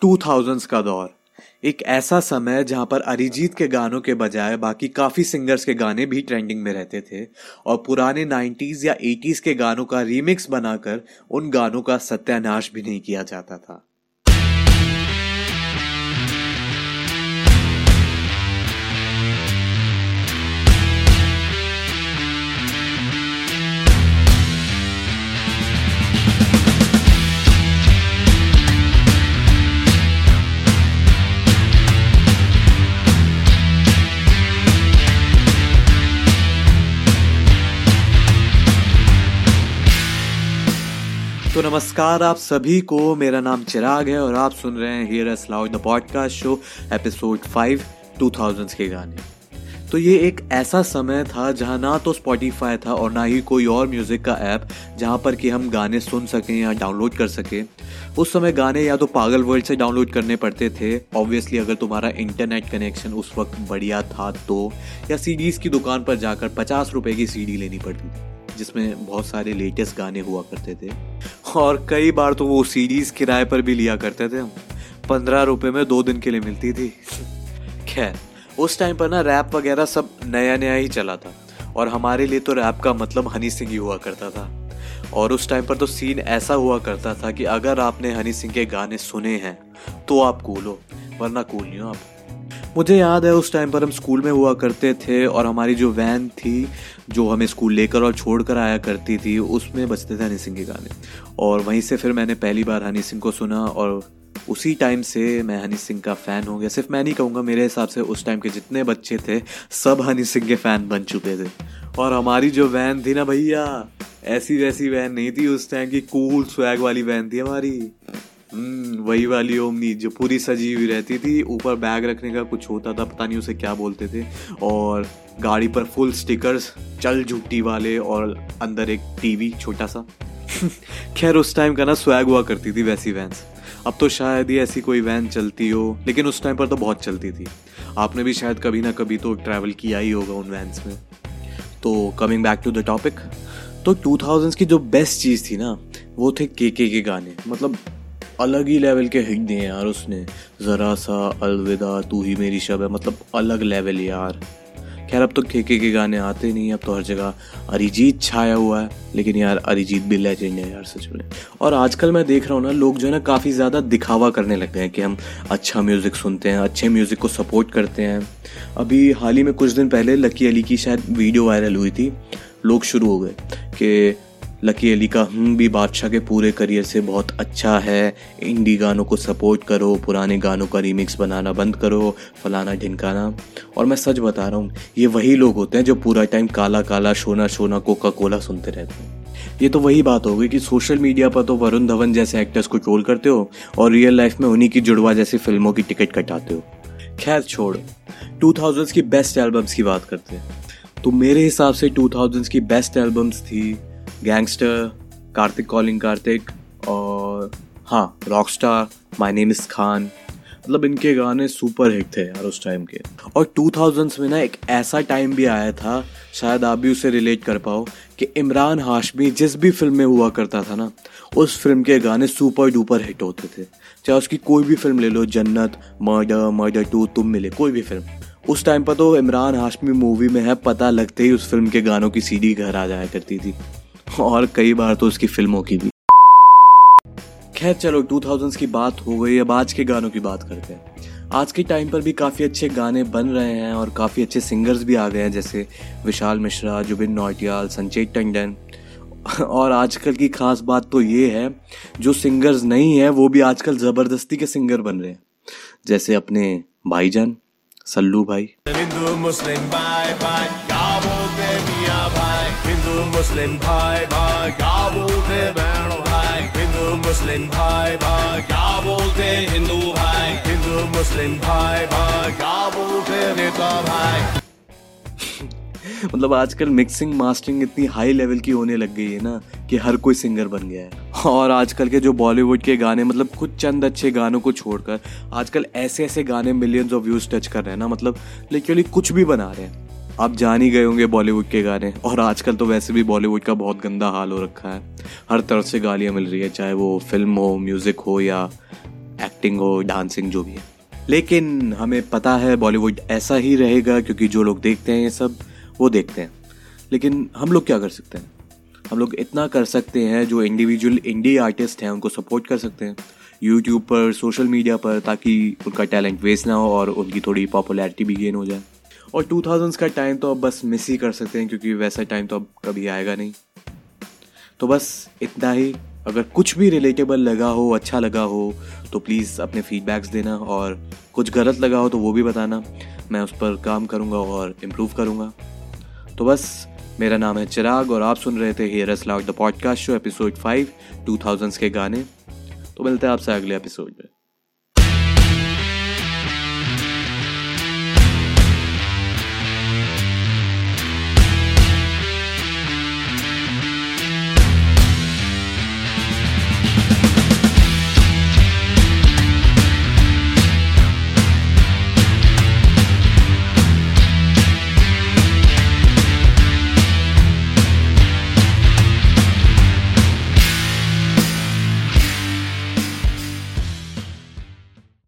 Two thousands का दौर। एक ऐसा समय जहाँ पर अरिजीत के गानों के बजाय बाकी काफ़ी सिंगर्स के गाने भी ट्रेंडिंग में रहते थे और पुराने 90s या 80s के गानों का रीमिक्स बनाकर उन गानों का सत्यानाश भी नहीं किया जाता था। तो नमस्कार आप सभी को। मेरा नाम चिराग है और आप सुन रहे हैं hear us loud the podcast show episode five two thousands के गाने। तो ये एक ऐसा समय था जहाँ ना तो स्पॉटीफाई था और ना ही कोई और म्यूज़िक का ऐप जहाँ पर कि हम गाने सुन सकें या डाउनलोड कर सकें। उस समय गाने या तो पागल वर्ल्ड से डाउनलोड करने पड़ते थे। ऑब्वियसली अगर तुम्हारा इंटरनेट कनेक्शन उस वक्त बढ़िया था तो या सीडीज़ की दुकान पर जाकर पचास रुपए की सीडी लेनी पड़ती थी जिसमें बहुत सारे लेटेस्ट गाने हुआ करते थे। और कई बार तो वो सीरीज़ किराए पर भी लिया करते थे हम। पंद्रह रुपए में दो दिन के लिए मिलती थी। खैर, उस टाइम पर ना रैप वगैरह सब नया नया ही चला था। और हमारे लिए तो रैप का मतलब हनी सिंह ही हुआ करता था। और उस टाइम पर तो सीन ऐसा हुआ करता था कि अगर आपने हनी सिंह के गाने सुने हैं तो आप कूल वरना कूल नहीं हो आप। मुझे याद है उस टाइम पर हम स्कूल में हुआ करते थे और हमारी जो वैन थी, जो हमें स्कूल लेकर और छोड़ कर आया करती थी, उसमें बजते थे हनी सिंह के गाने। और वहीं से फिर मैंने पहली बार हनी सिंह को सुना और उसी टाइम से मैं हनी सिंह का फ़ैन हो गया। सिर्फ़ मैं नहीं कहूँगा, मेरे हिसाब से उस टाइम के जितने बच्चे थे, सब हनी सिंह के फ़ैन बन चुके थे। और हमारी जो वैन थी ना भैया ऐसी वैसी वैन नहीं थी उस टाइम की कूल स्वैग वाली वैन थी हमारी। वही वाली ओमनी जो पूरी सजी हुई रहती थी, ऊपर बैग रखने का कुछ होता था, पता नहीं उसे क्या बोलते थे। और गाड़ी पर फुल स्टिकर्स चल झुट्टी वाले और अंदर एक टीवी छोटा सा। खैर, उस टाइम का ना स्वैग हुआ करती थी वैसी वैन्स अब तो शायद ही ऐसी कोई वैन चलती हो, लेकिन उस टाइम पर तो बहुत चलती थी। आपने भी शायद कभी ना कभी तो ट्रैवल किया ही होगा उन वैन्स में। तो coming back to the topic तो टू की जो बेस्ट चीज़ थी ना, वो थे के के गाने। मतलब अलग ही लेवल के हिट दिए यार उसने। ज़रा सा अलविदा, तू ही मेरी शब है। मतलब अलग लेवल यार। खैर, अब तो के के गाने आते नहीं अब तो हर जगह अरिजीत छाया हुआ है। लेकिन यार, अरिजीत भी लेजेंड है यार, सच में। और आजकल मैं देख रहा हूँ ना, लोग जो है ना काफ़ी ज़्यादा दिखावा करने लग गए हैं कि हम अच्छा म्यूज़िक सुनते हैं, अच्छे म्यूज़िक को सपोर्ट करते हैं। अभी हाल ही में कुछ दिन पहले लकी अली की शायद वीडियो वायरल हुई थी। लोग शुरू हो गए कि लकी अली का हम भी बादशाह के पूरे करियर से बहुत अच्छा है। इंडी गानों को सपोर्ट करो, पुराने गानों का रीमिक्स बनाना बंद करो, फलाना ढिनकाना। और मैं सच बता रहा हूँ, ये वही लोग होते हैं जो पूरा टाइम काला काला शोना शोना कोका कोला सुनते रहते हैं। ये तो वही बात हो गई कि सोशल मीडिया पर तो वरुण धवन जैसे एक्टर्स को ट्रोल करते हो और रियल लाइफ में उन्हीं की जुड़वा जैसी फ़िल्मों की टिकट कटाते हो। खैर, छोड़। टू की बेस्ट एल्बम्स की बात करते हैं। तो मेरे हिसाब से टू की बेस्ट एल्बम्स थी गैंगस्टर कार्तिक कॉलिंग कार्तिक और हाँ रॉक स्टार माई नेम इस खान मतलब इनके गाने सुपर हिट थे यार उस टाइम के। और टू थाउजेंड्स में ना एक ऐसा टाइम भी आया था, शायद आप भी उसे रिलेट कर पाओ, कि इमरान हाशमी जिस भी फ़िल्म में हुआ करता था ना, उस फ़िल्म के गाने सुपर डुपर हिट होते थे। चाहे उसकी कोई भी फ़िल्म ले लो, जन्नत मर्डर मर्डर टू तुम मिले, कोई भी फ़िल्म उस टाइम पर तो इमरान हाशमी मूवी में है, पता लगते ही उस फ़िल्म के गानों की सीडी घर आ जाया करती थी। और कई बार तो उसकी फ़िल्मों की भी। खैर चलो टू थाउज़ेंड की बात हो गई, अब आज के गानों की बात करते हैं। आज के टाइम पर भी काफ़ी अच्छे गाने बन रहे हैं और काफ़ी अच्छे सिंगर्स भी आ गए हैं, जैसे विशाल मिश्रा, जुबिन नौटियाल, संजय टंडन। और आजकल की खास बात तो ये है, जो सिंगर्स नहीं है, वो भी आजकल ज़बरदस्ती के सिंगर बन रहे हैं। जैसे अपने भाईजान, सल्लू भाई। मुस्लिम हिंदू मुस्लिम भाई भाई क्या बोलते बहन भाई? हिंदू मुस्लिम भाई भाई क्या बोलते हिंदू भाई? हिंदू मुस्लिम भाई भाई क्या बोलते नेता भाई? मतलब आजकल मिक्सिंग मास्टरिंग इतनी हाई लेवल की होने लग गई है ना कि हर कोई सिंगर बन गया है। और आजकल के जो बॉलीवुड के गाने मतलब कुछ चंद अच्छे गानों को छोड़कर आजकल ऐसे ऐसे गाने मिलियंस ऑफ़ व्यूज़ टच कर रहे हैं ना मतलब लिटरली कुछ भी बना रहे हैं। आप जान ही गए होंगे बॉलीवुड के गाने। और आजकल तो वैसे भी बॉलीवुड का बहुत गंदा हाल हो रखा है। हर तरफ़ से गालियाँ मिल रही है, चाहे वो फ़िल्म हो म्यूज़िक हो या एक्टिंग हो डांसिंग जो भी है। लेकिन हमें पता है बॉलीवुड ऐसा ही रहेगा, क्योंकि जो लोग देखते हैं ये सब, वो देखते हैं। लेकिन हम लोग क्या कर सकते हैं? हम लोग इतना कर सकते हैं जो इंडिविजुअल इंडी आर्टिस्ट हैं, उनको सपोर्ट कर सकते हैं। यूट्यूब पर सोशल मीडिया पर, ताकि उनका टैलेंट वेस्ट ना हो और उनकी थोड़ी पॉपुलैरिटी भी गेन हो जाए। और टू थाउजेंड्स का टाइम तो अब बस मिस ही कर सकते हैं, क्योंकि वैसा टाइम तो अब कभी आएगा नहीं। तो बस इतना ही। अगर कुछ भी रिलेटेबल लगा हो अच्छा लगा हो तो प्लीज़ अपने फीडबैक्स देना और कुछ गलत लगा हो तो वो भी बताना। मैं उस पर काम करूँगा और इम्प्रूव करूँगा। तो बस, मेरा नाम है चिराग और आप सुन रहे थे hear us loud the podcast show episode five two thousands के गाने। तो मिलते हैं आपसे अगले एपिसोड में।